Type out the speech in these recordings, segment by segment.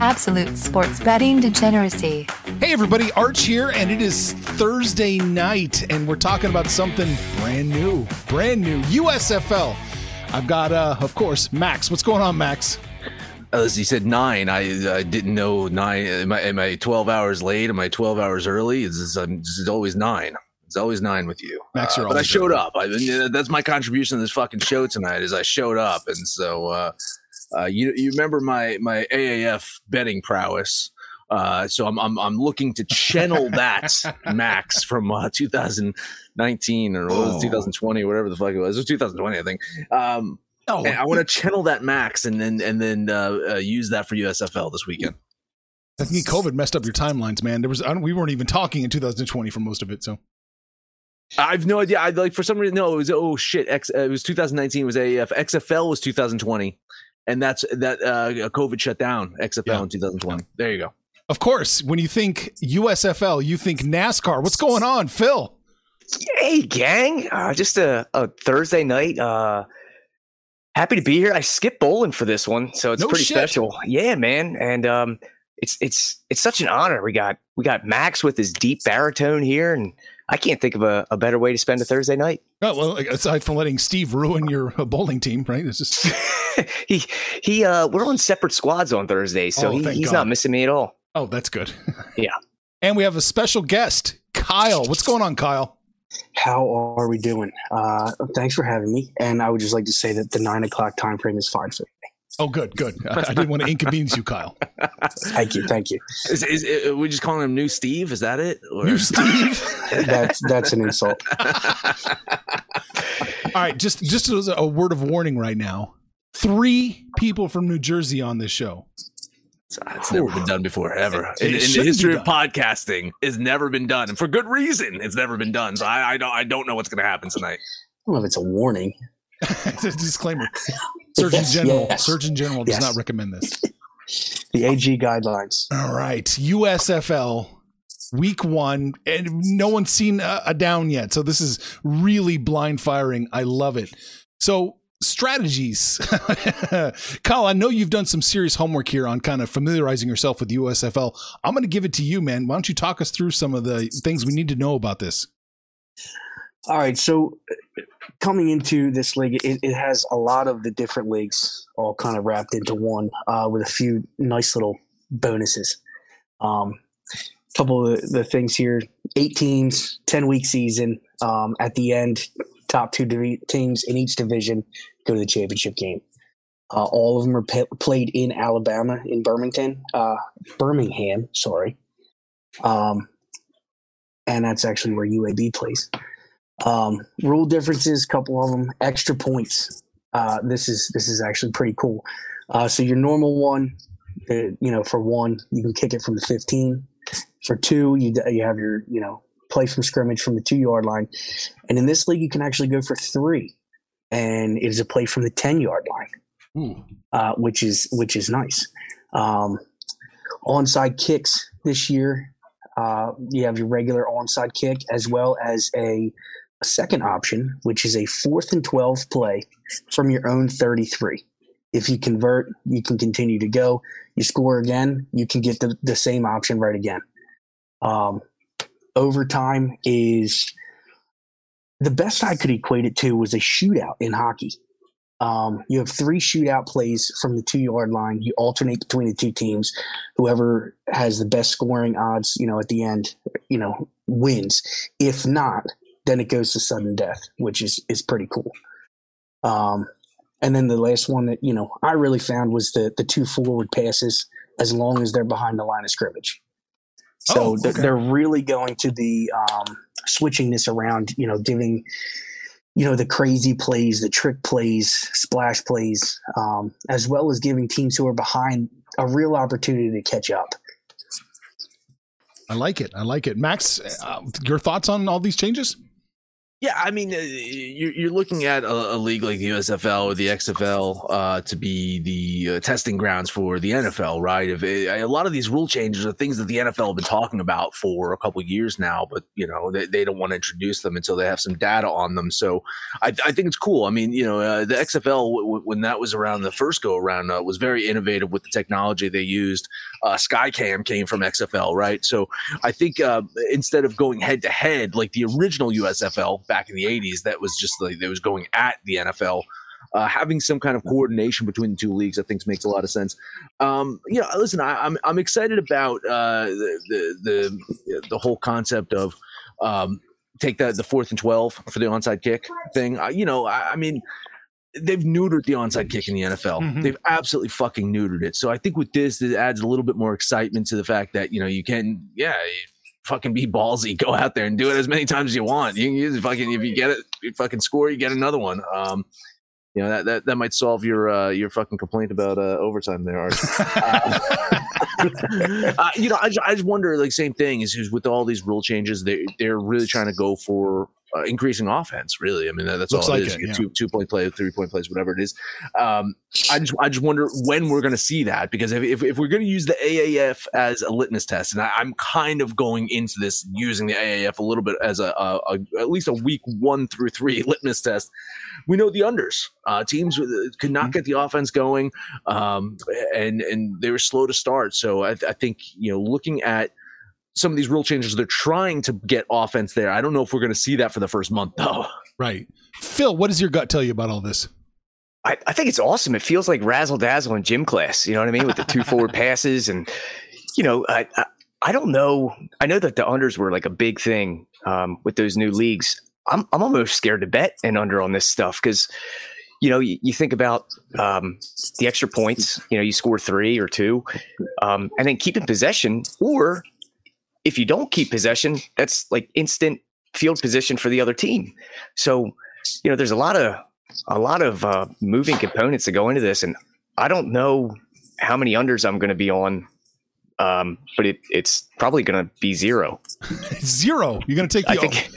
Absolute sports betting degeneracy. Hey everybody, Arch here, and it is Thursday night, and we're talking about something brand new, brand new USFL. I've got, uh, of course, Max. What's going on, Max? As you said nine, I I didn't know nine. Am I, am I twelve hours late? Am I twelve hours early? It's, it's, um, it's always nine. It's always nine with you. Max, Uh, you're but I showed up. I, that's my contribution to this fucking show tonight. Is I showed up, and so uh, uh, you you remember my my AAF betting prowess. Uh, so I'm, I'm I'm looking to channel that Max from uh, 2019 or what was it, Oh. 2020, whatever the fuck it was. It was 2020, I think. Um, Oh, and I want to channel that Max and then and then uh, uh, use that for USFL this weekend. I think COVID messed up your timelines, man. There was I don't, we weren't even talking in 2020 for most of it, so I've no idea. I like for some reason. No, it was oh shit. X, uh, it was 2019. It was AAF. XFL was 2020, and that's that. Uh, COVID shut down XFL Yeah. in 2020. There you go. of course, when you think USFL, you think NASCAR. What's going on, Phil? Hey, gang! Uh, just a, a Thursday night. Uh, happy to be here. I skipped bowling for this one, so it's No pretty shit. special. Yeah, man, and um, it's it's it's such an honor. We got we got Max with his deep baritone here, and I can't think of a, a better way to spend a Thursday night. Oh, well, aside from letting Steve ruin your uh, bowling team, right? It's just he he. Uh, we're on separate squads on Thursday, so Oh, he, he's God. not missing me at all. oh, that's good. Yeah. and we have a special guest, Kyle. What's going on, Kyle? How are we doing? Uh, thanks for having me. And I would just like to say that the nine o'clock time frame is fine for me. Oh, good, good. I, I didn't want to inconvenience you, Kyle. Thank you, thank you. Is, is, is we just calling him New Steve? Is that it? Or- You, Steve. That's that's an insult. All right, just just as a word of warning right now. Three people from New Jersey on this show. it's uh, never been done before, ever. It In, in the history of podcasting, it's never been done, and for good reason. It's never been done. So I, I don't I don't know what's going to happen tonight. I don't know if it's a warning. It's a disclaimer: Surgeon Yes, General. yes. Surgeon General does Yes. not recommend this. The AG guidelines. All right, USFL week one, and no one's seen a, a down yet. So this is really blind firing. I love it. So strategies, Kyle. I know you've done some serious homework here on kind of familiarizing yourself with USFL. I'm going to give it to you, man. Why don't you talk us through some of the things we need to know about this? All right, so coming into this league, it, it has a lot of the different leagues all kind of wrapped into one uh, with a few nice little bonuses. Um, a couple of the, things here: eight teams, ten week season. Um, at the end, top two teams in each division go to the championship game. Uh, all of them are played in Alabama, in Birmingham, uh, Birmingham. Sorry, um, and that's actually where UAB plays. Um, rule differences, couple of them. Extra points. Uh, this is this is actually pretty cool. Uh, so your normal one, uh, you know, for one, you can kick it from the 15. For two, you you have your you know play from scrimmage from the two yard line, and in this league, you can actually go for three. and it is a play from the ten yard line, Ooh. uh, which is which is nice. Um, onside kicks this year, uh, you have your regular onside kick as well as a, a second option, which is a fourth and twelve play from your own thirty three. If you convert, you can continue to go. You score again, you can get the, the same option right again. Um, overtime is the best I could equate it to was a shootout in hockey. Um, you have three shootout plays from the two yard line. You alternate between the two teams. Whoever has the best scoring odds, you know, at the end, you know, wins. If not, then it goes to sudden death, which is is pretty cool. Um, and then the last one that you know I really found was the the two forward passes as long as they're behind the line of scrimmage. So Oh, they're, they're really going to be um, switching this around. You know, giving you know the crazy plays, the trick plays, splash plays, um, as well as giving teams who are behind a real opportunity to catch up. I like it. I like it. Max, uh, your thoughts on all these changes? Yeah, I mean, uh, you're, looking at a, league like the USFL or the XFL uh, to be the uh, testing grounds for the NFL, right? If it, a lot of these rule changes are things that the NFL have been talking about for a couple years now, but you know they, they don't want to introduce them until they have some data on them. So I, I think it's cool. I mean, you know, uh, the XFL w- w- when that was around the first go around uh, was very innovative with the technology they used. Uh, Skycam came from XFL, right? So I think instead of going head to head like the original USFL back in the 80s, that was just like they was going at the NFL. Uh, having some kind of coordination between the two leagues, I think, makes a lot of sense. Um, you know, listen, I, I'm I'm excited about uh, the, the the whole concept of um, take the the fourth and twelve for the onside kick thing. Uh, you know, I, I mean, they've neutered the onside kick in the NFL. Mhm. They've absolutely fucking neutered it. So I think with this, it adds a little bit more excitement to the fact that you know you can, yeah, you fucking be ballsy, go out there and do it as many times as you want. You can use it fucking if you get it, you fucking score, you get another one. Um, you know that, that that might solve your uh, your fucking complaint about uh, overtime there, Arch. uh, you know, I just, I just wonder, like, same thing is, is with all these rule changes, they they're really trying to go for uh, increasing offense. Really, I mean, that, that's Looks all like it is. it, yeah. Two two point play, three point plays, whatever it is. Um, I just I just wonder when we're going to see that because if, if, if we're going to use the AAF as a litmus test, and I, I'm kind of going into this using the AAF a little bit as a, a, a at least a week one through three litmus test. We know the unders uh, teams could not get the offense going, um, and and they were slow to start. So I, I think you know looking at some of these rule changes, they're trying to get offense there. I don't know if we're going to see that for the first month though. Right. Phil, what does your gut tell you about all this? I, I think it's awesome. It feels like razzle dazzle in gym class. You know what I mean? With the two forward passes, and you know, I, I I don't know. I know that the unders were like a big thing um, with those new leagues. I'm I'm almost scared to bet an under on this stuff because you know you, you think about um, the extra points. You know, you score three or two, um, and then keep in possession, or if you don't keep possession, that's like instant field position for the other team. So you know, there's a lot of a lot of uh, moving components that go into this, and I don't know how many unders I'm going to be on, um, but it, it's probably going to be zero. Zero. You're going to take the I think.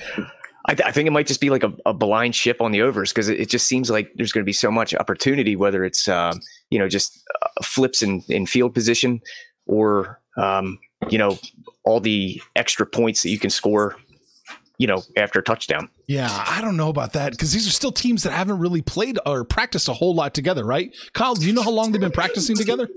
I, th- I think it might just be like a, a blind ship on the overs because it, it just seems like there's going to be so much opportunity, whether it's um, you know just uh, flips in, in field position or um, you know all the extra points that you can score, you know after a touchdown. Yeah, I don't know about that because these are still teams that haven't really played or practiced a whole lot together, right? Kyle, do you know how long they've been practicing together?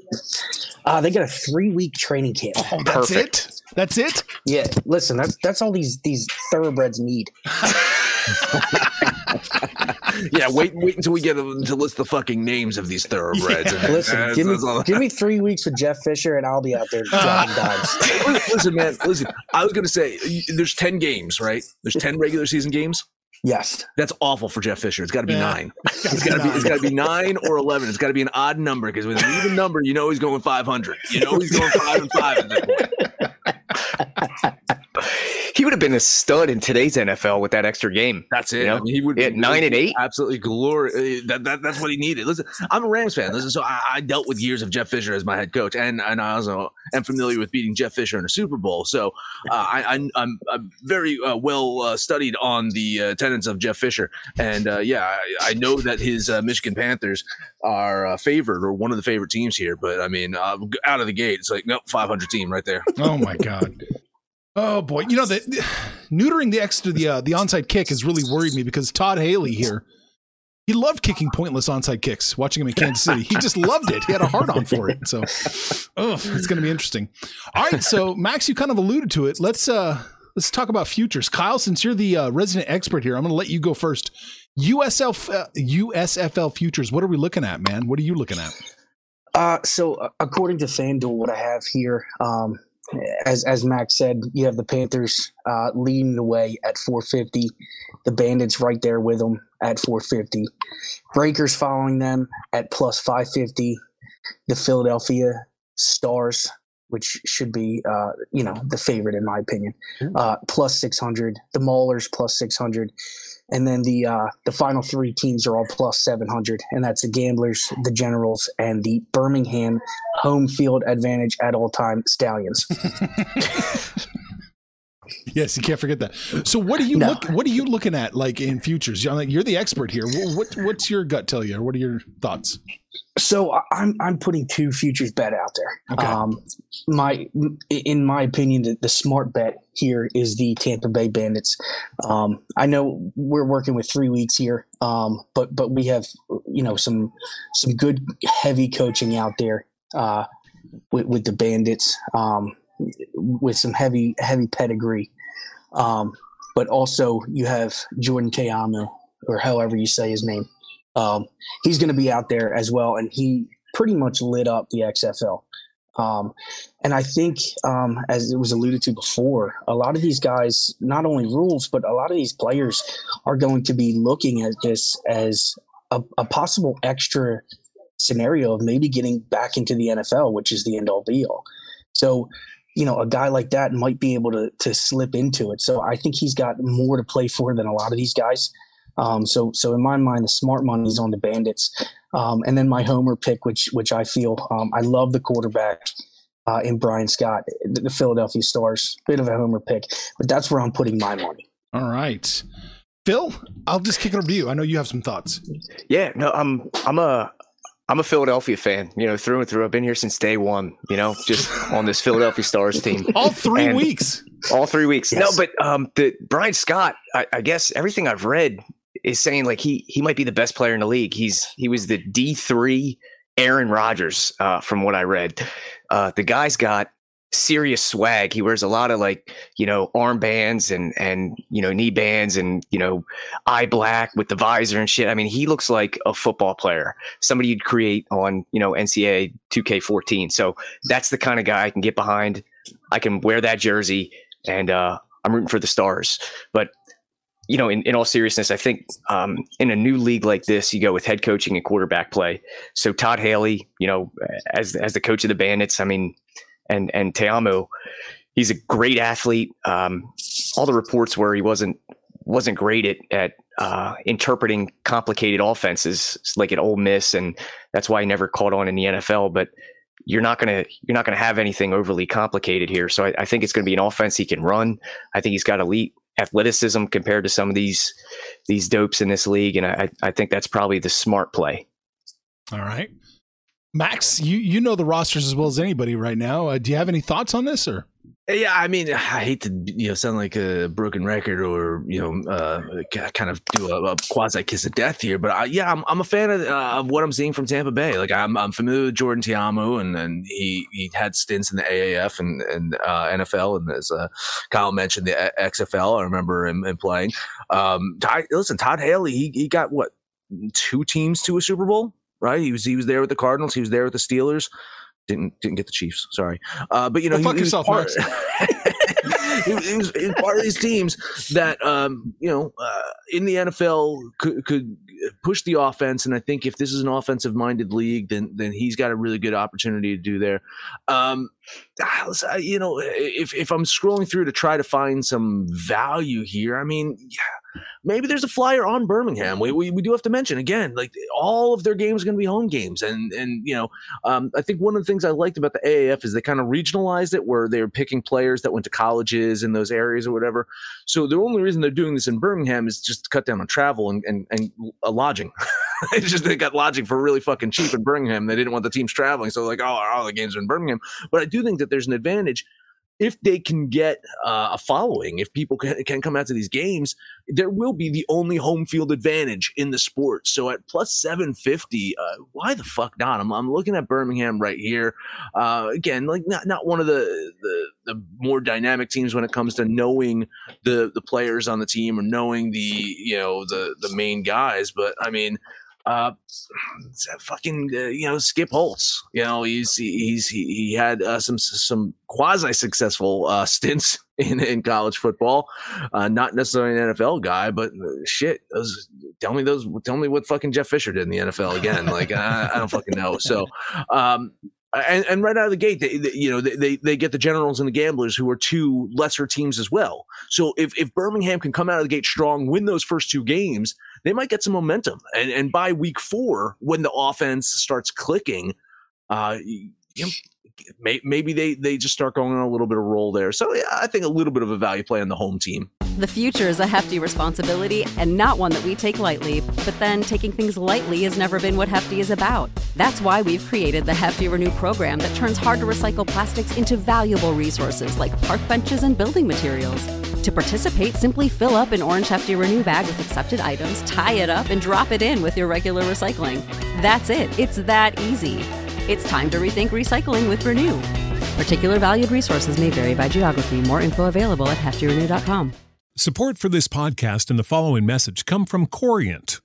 Uh, they got a three week training camp. Oh, that's Perfect. it. That's it. Yeah, listen, that's that's all these these thoroughbreds need. yeah, wait, wait until we get them to list the fucking names of these thoroughbreds. And- Listen, that's- give me that's all- give me three weeks with Jeff Fisher, and I'll be out there dropping dimes. listen, man, listen. I was gonna say there's ten games, right? There's ten regular season games. Yes, That's awful for Jeff Fisher. It's got to be Yeah. nine. It's got to be. It's got to be nine or eleven. It's got to be an odd number because with an even number, you know he's going 500. You know he's going five and five at that point. he would have been a stud in today's NFL with that extra game. That's it. You know? I mean, he would Yeah, be nine and eight. Absolutely glory. uh, That, that that's what he needed. Listen, I'm a Rams fan. Listen, so I, I dealt with years of Jeff Fisher as my head coach, and and I also am familiar with beating Jeff Fisher in a Super Bowl. So uh, I, I I'm I'm very uh, well uh, studied on the uh, tenets of Jeff Fisher, and uh, yeah, I, I know that his uh, Michigan Panthers are uh, favored or one of the favorite teams here. But I mean, uh, out of the gate, it's like nope, 500 team right there. Oh my god. Oh boy, you know the- neutering the extra the uh, the onside kick has really worried me because Todd Haley here, he loved kicking pointless onside kicks. Watching him in Kansas City, he just loved it. He had a hard on for it. So, oh, it's going to be interesting. All right, so Max, you kind of alluded to it. Let's uh let's talk about futures. Kyle, since you're the uh, resident expert here, I'm going to let you go first. USL uh, USFL futures. What are we looking at, man? What are you looking at? Uh, so uh, according to FanDuel, what I have here, um, as as Max said, you have the Panthers uh, leading the way at 450. The Bandits right there with them at 450. Breakers following them at plus 550. The Philadelphia Stars, which should be uh, you know the favorite in my opinion, uh, plus 600. The Maulers plus 600. And then the uh, the final three teams are all plus 700, and that's the Gamblers, the Generals, and the Birmingham home field advantage at all time Stallions. Yes, you can't forget that. So, what are you No. look? What are you looking at, like in futures? You're, like, you're the expert here. What, what what's your gut tell you? Or what are your thoughts? So I'm I'm putting two futures bet out there. Okay. Um, my in my opinion, the, the smart bet here is the Tampa Bay Bandits. Um, I know we're working with three weeks here, um, but but we have you know some some good heavy coaching out there uh, with, with the Bandits, um, with some heavy heavy pedigree. Um, but also you have Jordan Ta'amu, or however you say his name. Um, he's going to be out there as well, and he pretty much lit up the XFL. Um, and I think, um, as it was alluded to before, a lot of these guys, not only rules, but a lot of these players are going to be looking at this as a, a possible extra scenario of maybe getting back into the NFL, which is the end all be all. So, you know, a guy like that might be able to to slip into it. So I think he's got more to play for than a lot of these guys. Um, so, so in my mind, the smart money is on the Bandits, um, and then my homer pick, which which I feel um, I love the quarterback uh, in Bryan Scott, the, the Philadelphia Stars. Bit of a homer pick, but that's where I'm putting my money. All right, Phil. I'll just kick it over to you. I know you have some thoughts. Yeah, no, I'm I'm a I'm a Philadelphia fan, you know, through and through. I've been here since day one, you know, just on this Philadelphia Stars team. All three And- weeks. All three weeks. Yes. No, but um the Bryan Scott, I, I guess everything I've read is saying like he he might be the best player in the league. He's he was the D three Aaron Rodgers, uh, from what I read. Uh the guy's got serious swag. He wears a lot of like, you know, armbands and and you know, knee bands and, you know, eye black with the visor and shit. I mean, he looks like a football player, somebody you'd create on, you know, NCAA 2K14. So that's the kind of guy I can get behind. I can wear that jersey and uh, I'm rooting for the stars. But, you know, in, in all seriousness, I think um, in a new league like this, you go with head coaching and quarterback play. So Todd Haley, you know, as as the coach of the Bandits, I mean, and and Ta'amu, he's a great athlete. Um, all the reports where he wasn't wasn't great at at uh, interpreting complicated offenses like at Ole Miss, and that's why he never caught on in the NFL. But you're not gonna you're not gonna have anything overly complicated here. So I, I think it's gonna be an offense he can run. I think he's got elite athleticism compared to some of these these dopes in this league, and I, I think that's probably the smart play. All right, Max. You you know the rosters as well as anybody right now. Uh, do you have any thoughts on this or? Yeah, I mean, I hate to you know sound like a broken record or you know uh, kind of do a, a quasi kiss of death here, but I, yeah, I'm, I'm a fan of, uh, of what I'm seeing from Tampa Bay. Like I'm I'm familiar with Jordan Ta'amu, and and he he had stints in the AAF and and uh, NFL, and as uh, Kyle mentioned, the XFL. I remember him, him playing. Um, listen, Todd Haley, he he got what two teams to a Super Bowl, right? He was he was there with the Cardinals, he was there with the Steelers. Didn't didn't get the Chiefs. Sorry, uh, but you know Well, he- fuck he was yourself, part- he, was, he, was, he was part of these teams that um, you know uh, in the NFL could, could push the offense. And I think if this is an offensive minded league, then then he's got a really good opportunity to do there. Um, you know, if if I'm scrolling through to try to find some value here, I mean, yeah, maybe there's a flyer on Birmingham. We, we, we do have to mention again, like all of their games are going to be home games, and and you know, um, I think one of the things I liked about the AAF is they kind of regionalized it, where they're picking players that went to colleges in those areas or whatever. So the only reason they're doing this in Birmingham is just to cut down on travel and and, and lodging. it's just they got lodging for really fucking cheap in Birmingham. They didn't want the teams traveling, so like, oh, all the games are in Birmingham. But I do think that there's an advantage if they can get uh, a following, if people can, can, come out to these games, there will be the only home field advantage in the sport. So at plus 750, uh, why the fuck not? I'm, I'm, looking at Birmingham right here. Uh, again, like not, not one of the, the, the, more dynamic teams when it comes to knowing the, the players on the team or knowing the, you know, the, the main guys. But I mean, uh, fucking uh, you know Skip Holtz. You know he's he's he, he had uh, some some quasi successful uh, stints in, in college football. Uh, not necessarily an NFL guy, but uh, shit. Those, tell me those. Tell me what fucking Jeff Fisher did in the NFL again. Like I, I don't fucking know. So um, and, and, right out of the gate, they, they, you know they, they get the Generals and the Gamblers, who are two lesser teams as well. So if if Birmingham can come out of the gate strong, win those first two games, they might get some momentum. And and by week four, when the offense starts clicking, uh, you know, maybe they they just start going on a little bit of roll there. So yeah, I think a little bit of a value play on the home team. The future is a hefty responsibility and not one that we take lightly. But then taking things lightly has never been what Hefty is about. That's why we've created the Hefty Renew program that turns hard to recycle plastics into valuable resources like park benches and building materials. To participate, simply fill up an orange Hefty Renew bag with accepted items, tie it up, and drop it in with your regular recycling. That's it. It's that easy. It's time to rethink recycling with Renew. Particular valued resources may vary by geography. More info available at heftyrenew.com. Support for this podcast and the following message come from Corient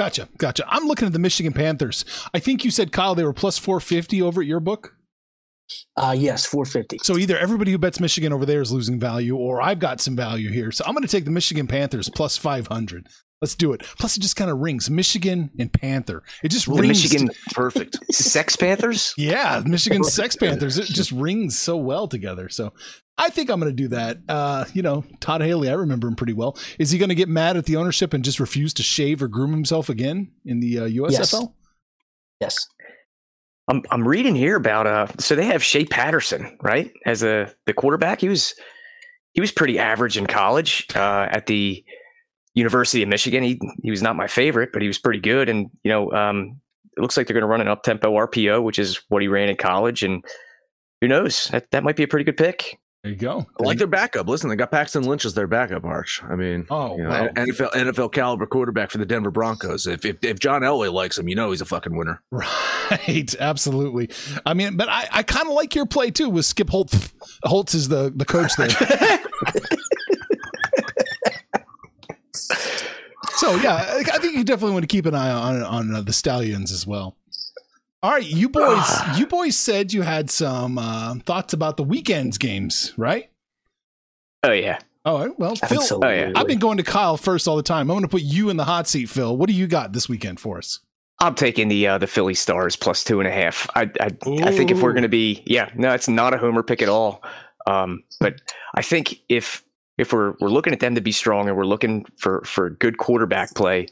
Gotcha. Gotcha. I'm looking at the Michigan Panthers. I think you said, Kyle, they were plus 450 over at your book. Uh, yes, 450. So either everybody who bets Michigan over there is losing value, or I've got some value here. So I'm going to take the Michigan Panthers plus 500. Let's do it. Plus, it just kind of rings Michigan and Panther. It just the rings. Michigan, to- perfect. Sex Panthers? Yeah, Michigan Sex Panthers. It just rings so well together. So I think I'm going to do that. Uh, you know, Todd Haley, I remember him pretty well. Is he going to get mad at the ownership and just refuse to shave or groom himself again in the uh, USFL? Yes. yes. I'm I'm reading here about uh so they have Shea Patterson, right? As a the quarterback. He was he was pretty average in college uh, at the University of Michigan. He he was not my favorite, but he was pretty good and you know, um, it looks like they're going to run an up tempo RPO, which is what he ran in college and who knows? That that might be a pretty good pick. There you go. I like their backup. Listen, they got Paxton Lynch as their backup, Arch. I mean, oh, you know, wow. NFL NFL caliber quarterback for the Denver Broncos. If, if if John Elway likes him, you know he's a fucking winner. Right, absolutely. I mean, but I, I kind of like your play too with Skip Holtz. Holtz is the the coach there. so yeah, I think you definitely want to keep an eye on on uh, the Stallions as well. All right, you boys, you boys said you had some uh, thoughts about the weekend's games, right? Oh yeah. Oh well, Phil. Oh, yeah. I've been going to Kyle first all the time. I'm going to put you in the hot seat, Phil. What do you got this weekend for us? I'm taking the uh, the Philly Stars plus two and a half. I I, I think if we're going to be, yeah, no, it's not a homer pick at all. Um, but I think if if we're we're looking at them to be strong and we're looking for for good quarterback play,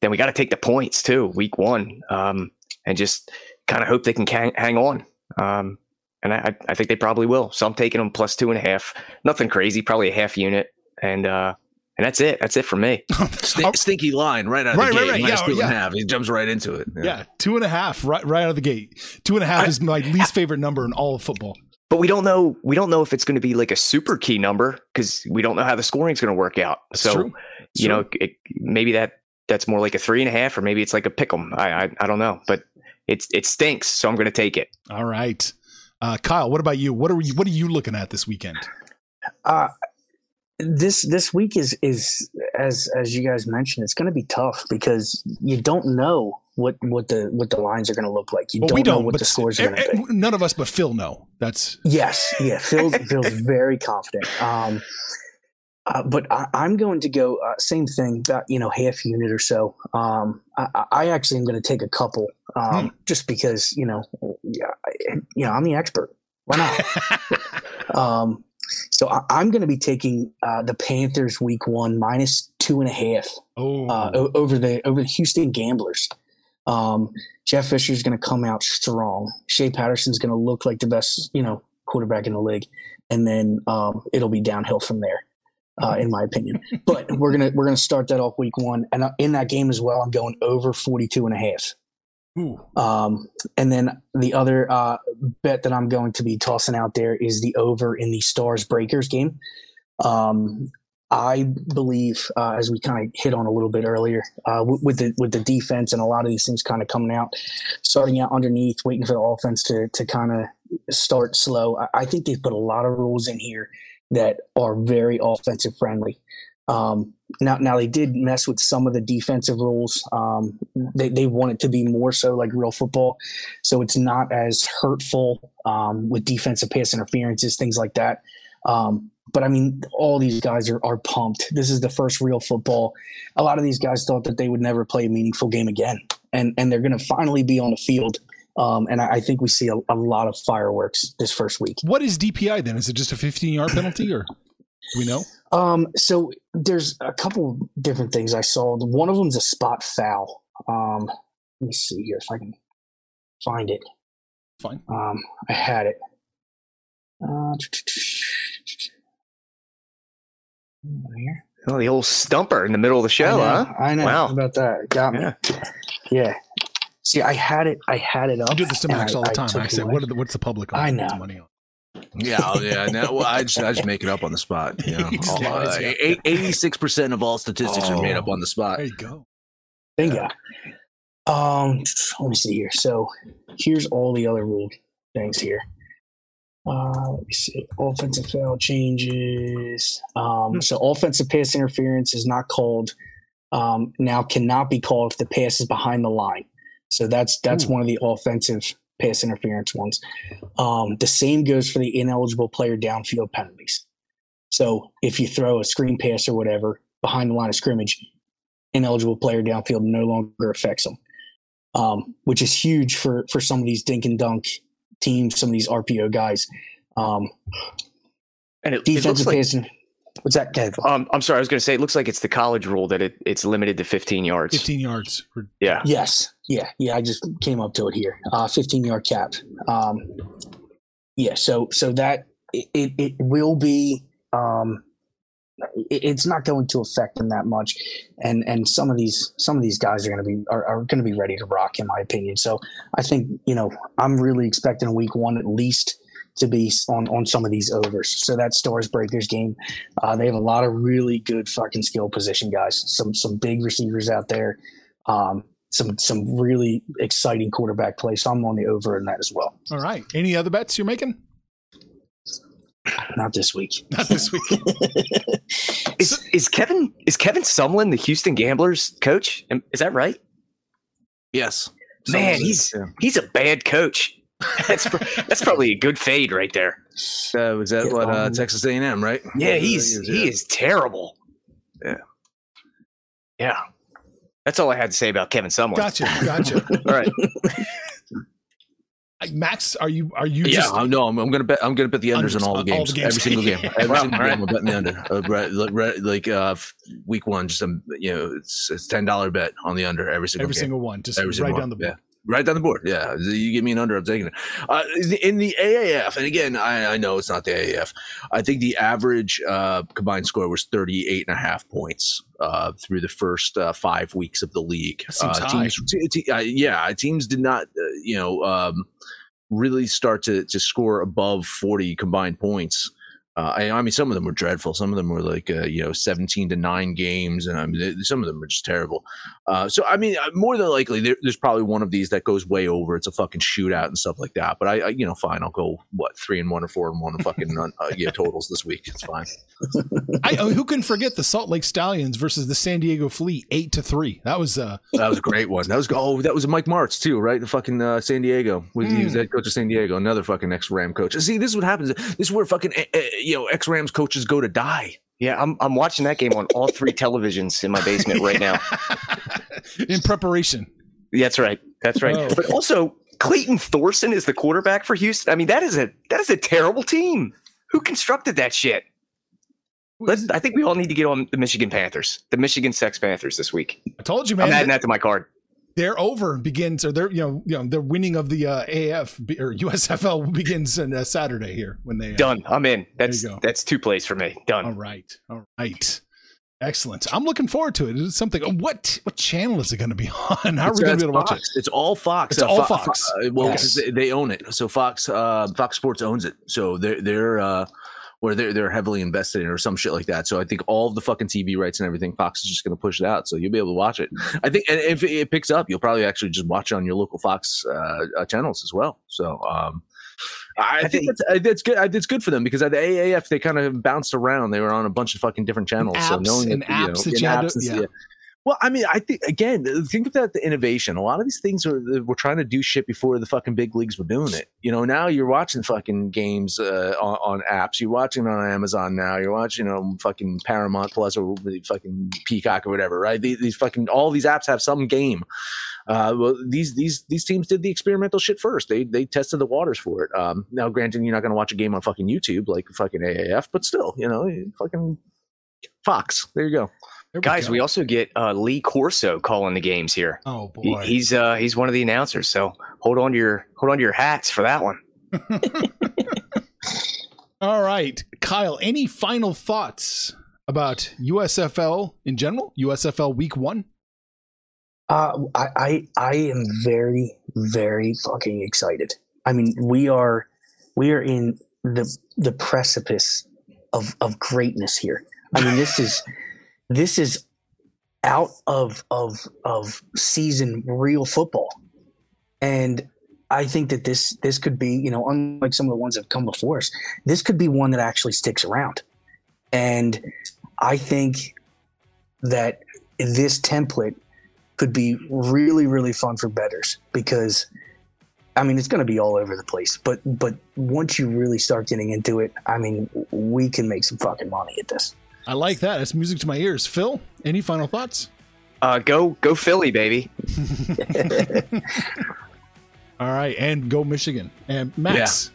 then we got to take the points too, week one, um, and just kind of hope they can hang, hang on. Um, and I, I think they probably will. So I'm taking them plus two and a half. Nothing crazy, probably a half unit, and uh, and that's it. That's it for me. St- stinky line right out of Right, the right, gate. right. Minus Yeah, two and a yeah. half. He jumps right into it. Yeah, two and a half right right out of the gate. Two and a half is my least favorite number in all of football. But we don't know. We don't know if it's going to be like a super key number because we don't know how the scoring is going to work out. so true. you know, it, maybe that that's more like a three and a half, or maybe it's like a pick 'em. I, I I don't know, but it's it stinks. So I'm going to take it. All right, uh, Kyle. What about you? What are you What are you looking at this weekend? Uh, this this week is is as as you guys mentioned, it's going to be tough because you don't know what what the what the lines are going to look like. You Well, don't, we don't. know what the scores are eh, going to eh, be. none of us but Phil know. That's Yes, yeah, feels feels very confident. Um, uh, but I, I'm going to go uh, same thing, about you know half unit or so. Um, I, I- actually am going to take a couple, um, just because you know, yeah, you know, I'm the expert. Why not? um, so I, I'm going to be taking uh, the Panthers week one minus two and a half oh, uh, over the over the Houston Gamblers. Um, Jeff Fisher's going to come out strong. Shea Patterson's going to look like the best, you know, quarterback in the league, and then um, it'll be downhill from there, uh, in my opinion. But we're gonna we're gonna start that off week one, and uh, in that game as well, I'm going over 42 and a half. Um, and then the other uh, bet that I'm going to be tossing out there is the over in the Stars Breakers game. Um, I believe, uh, as we kind of hit on a little bit earlier, uh, with, the with the defense and a lot of these things kind of coming out, starting out underneath, waiting for the offense to to kind of start slow. I, I think they've put a lot of rules in here that are very offensive friendly. Um, now, now they did mess with some of the defensive rules. Um, they they want it to be more so like real football, so it's not as hurtful um, with defensive pass interferences, things like that. Um, but I mean, all these guys are, are pumped. This is the first real football. A lot of these guys thought that they would never play a meaningful game again, and and they're going to finally be on the field. Um, and I, I think we see a, a lot of fireworks this first week. What is DPI then? Is it just a 15 yard penalty or we know? Um, so there's a couple different things I saw. One of them's a spot foul. Um, let me see here if I can find it. Fine. Um, I had it. Uh. Oh, the old stumper in the middle of the show, I know, huh? I know Wow. How about that. Got me. Yeah. Yeah. See, I had it. I had it up. I do this to Max all the time. took I, it say, what are the, what's the public on I put know. money on? Yeah, oh, yeah. No, well, I just I just make it up on the spot. You know, All, uh, yeah. eighty-six percent of all statistics are made Oh. up on the spot. There you go. Bingo. Um, let me see here. So here's all the other rule things here. Uh, let me see. Offensive foul changes. Um, so offensive pass interference is not called. Um, now cannot be called if the pass is behind the line. So that's that's one of the offensive pass interference ones. Um, the same goes for the ineligible player downfield penalties. So if you throw a screen pass or whatever behind the line of scrimmage, ineligible player downfield no longer affects them, um, which is huge for for some of these dink and dunk teams, some of these RPO guys. Um, And it, it looks like, passing. What's that, Kev? um, I'm sorry, I was going to say it looks like it's the college rule that it, it's limited to 15 yards. 15 yards. For, Yeah. Yes, yeah, yeah. I just came up to it here. Uh, 15 yard cap. Um, yeah, so so that it it, it will be. Um, it, it's not going to affect them that much, and and some of these some of these guys are going to be are, are going to be ready to rock, in my opinion. So I think you know I'm really expecting week one at least to be on on some of these overs. So that Stars Breakers game, uh, they have a lot of really good fucking skill position guys. Some some big receivers out there. Um, some some really exciting quarterback play. So I'm on the over in that as well. all right. Any other bets you're making? Not this week. Not this week. Is, is Kevin is Kevin Sumlin the Houston Gamblers coach? Is that right? Yes, Man, Someone's- he's yeah. he's a bad coach. That's that's probably a good fade right there. Uh, was that Yeah, what uh, um, Texas A&M, right? Yeah, he's yeah. he is terrible. Yeah. Yeah. That's all I had to say about Kevin Sumlin. Gotcha. Gotcha. All right. Max, are you are you Yeah, just I no, I'm, I'm gonna bet. I'm gonna bet the unders, Unders in all the on all games, the games. every single game, every Wow, single all right. game. I'm betting the under. Uh, right, like- right, like uh, week one, just um, you know, it's it's ten dollar bet on the under every single every game. single one just Every right single down the board? yeah. Right down the board. Yeah. You give me an under, I'm taking it. Uh, in the- AAF, and again, I, I know it's not the AAF. I think the average uh, combined score was 38 and a half points uh, through the first uh, five weeks of the league. Seems uh, high. teams, t- t- uh, yeah, teams did not, uh, you know, um, really start to, to score above 40 combined points. Uh, I, I mean, some of them were dreadful. Some of them were like, uh, you know, 17 to nine games. And I mean, they, some of them were just terrible. Uh, so, I mean, uh, more than likely, there, there's probably one of these that goes way over. It's a fucking shootout and stuff like that. But I, I you know, fine. I'll go, what, three and one or four and one fucking uh, yeah, totals this week. It's fine. I, oh, who can forget the Salt Lake Stallions versus the San Diego Fleet, eight to three. That was uh, That was a great one. That was, oh, that was Mike Martz, too, right? The fucking uh, San Diego. Was, He was Hmm. head coach of San Diego, another fucking ex Ram coach. See, this is what happens. This is where fucking, uh, uh, you know, ex Rams coaches go to die. Yeah, I'm I'm watching that game on all three televisions in my basement right now. in preparation. That's right. That's right. Oh. But also, Clayton Thorson is the quarterback for Houston. I mean, that is a that is a terrible team. Who constructed that shit? Let's, I think we all need to get on the Michigan Panthers, the Michigan Sex Panthers this week. I told you, man. I'm adding that to my card. They're over begins, or they're you know you know their winning of the uh, AF or USFL begins on uh, Saturday here when they uh, Done. I'm in. That's that's two plays for me. Done. All right, all right, excellent. I'm looking forward to it. It's something. What what channel is it going to be on? How are It's, we going uh, to be able to watch it? It's all Fox. It's all Fo- Fox. uh, well, Yes. 'cause they, they own it. So Fox, uh, Fox Sports owns it. So they're they're uh, or they're they're heavily invested in or some shit like that. So I think all of the fucking TV rights and everything, Fox is just going to push it out. So you'll be able to watch it. I think, and if it picks up, you'll probably actually just watch it on your local Fox uh, uh, channels as well. So. um I, I think that's, that's good. That's good for them because at the AAF they kind of bounced around. They were on a bunch of fucking different channels. so apps knowing and that, you know, apps that you had to- apps and- yeah. Well, I mean, I think again, think about the innovation. A lot of these things are we're trying to do shit before the fucking big leagues were doing it. You know, now you're watching fucking games uh, on, on apps. You're watching on Amazon now. You're watching on fucking Paramount Plus or fucking Peacock or whatever, right? These, these fucking all these apps have some game. Uh, well, these these these teams did the experimental shit first. They they tested the waters for it. Um, now, granted, you're not going to watch a game on fucking YouTube like fucking AAF, but still, you know, fucking Fox. There you go. There Guys, go. we also get uh, Lee Corso calling the games here. oh He- boy, he's uh, he's one of the announcers, so hold on to your hold on to your hats for that one. all right, Kyle. Any final thoughts about USFL in general? USFL Week One. Uh, I, I I am very very fucking excited. I mean, we are we are in the the precipice of of greatness here. I mean, this is this is out of of of season real football, and I think that this this could be you know unlike some of the ones that have come before us, this could be one that actually sticks around, and I think that this template could be really really fun for betters because I mean it's going to be all over the place but but once you really start getting into it I mean we can make some fucking money at this I like that. It's music to my ears. Phil, any final thoughts? Uh, go go Philly, baby! All right, and go Michigan and Max.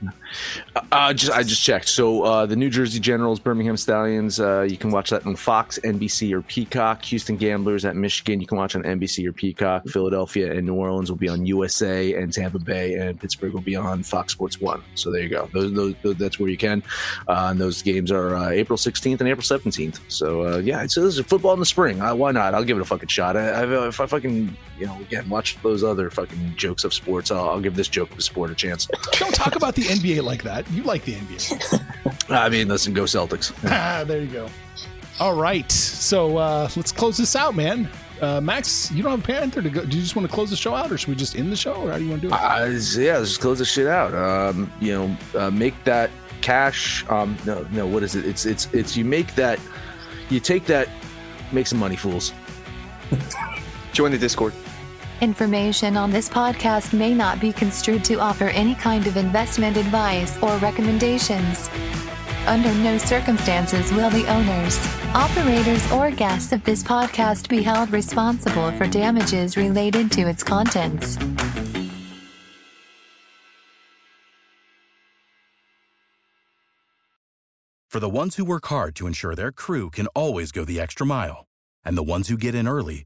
Uh, just I just checked. So uh, the New Jersey Generals, Birmingham Stallions. Uh, you can watch that on Fox, NBC, or Peacock. Houston Gamblers at Michigan. You can watch on NBC or Peacock. Philadelphia and New Orleans will be on USA, and Tampa Bay and Pittsburgh will be on Fox Sports One. So there you go. Those, those, those that's where you can. Uh, and those games are uh, April 16th and April 17th. So uh, yeah, so this is football in the spring. Why not? I'll give it a fucking shot. I, I, if I fucking you know again watch those other fucking jokes of sports, I'll, I'll give this joke of sport a chance. Don't talk about the NBA like that. You like the NBA. I mean, listen, go Celtics. ah, there you go. All right, so uh, let's close this out, man. Uh, Max, you don't have a Panther to go. Do you just want to close the show out, or should we just end the show, or how do you want to do it? Uh, yeah, let's just close this shit out. Um, you know, uh, make that cash. Um, no, no, what is it? It's it's it's you make that, you take that, make some money, fools. Join the Discord. Information on this podcast may not be construed to offer any kind of investment advice or recommendations. Under no circumstances will the owners, operators, or guests of this podcast be held responsible for damages related to its contents. For the ones who work hard to ensure their crew can always go the extra mile, and the ones who get in early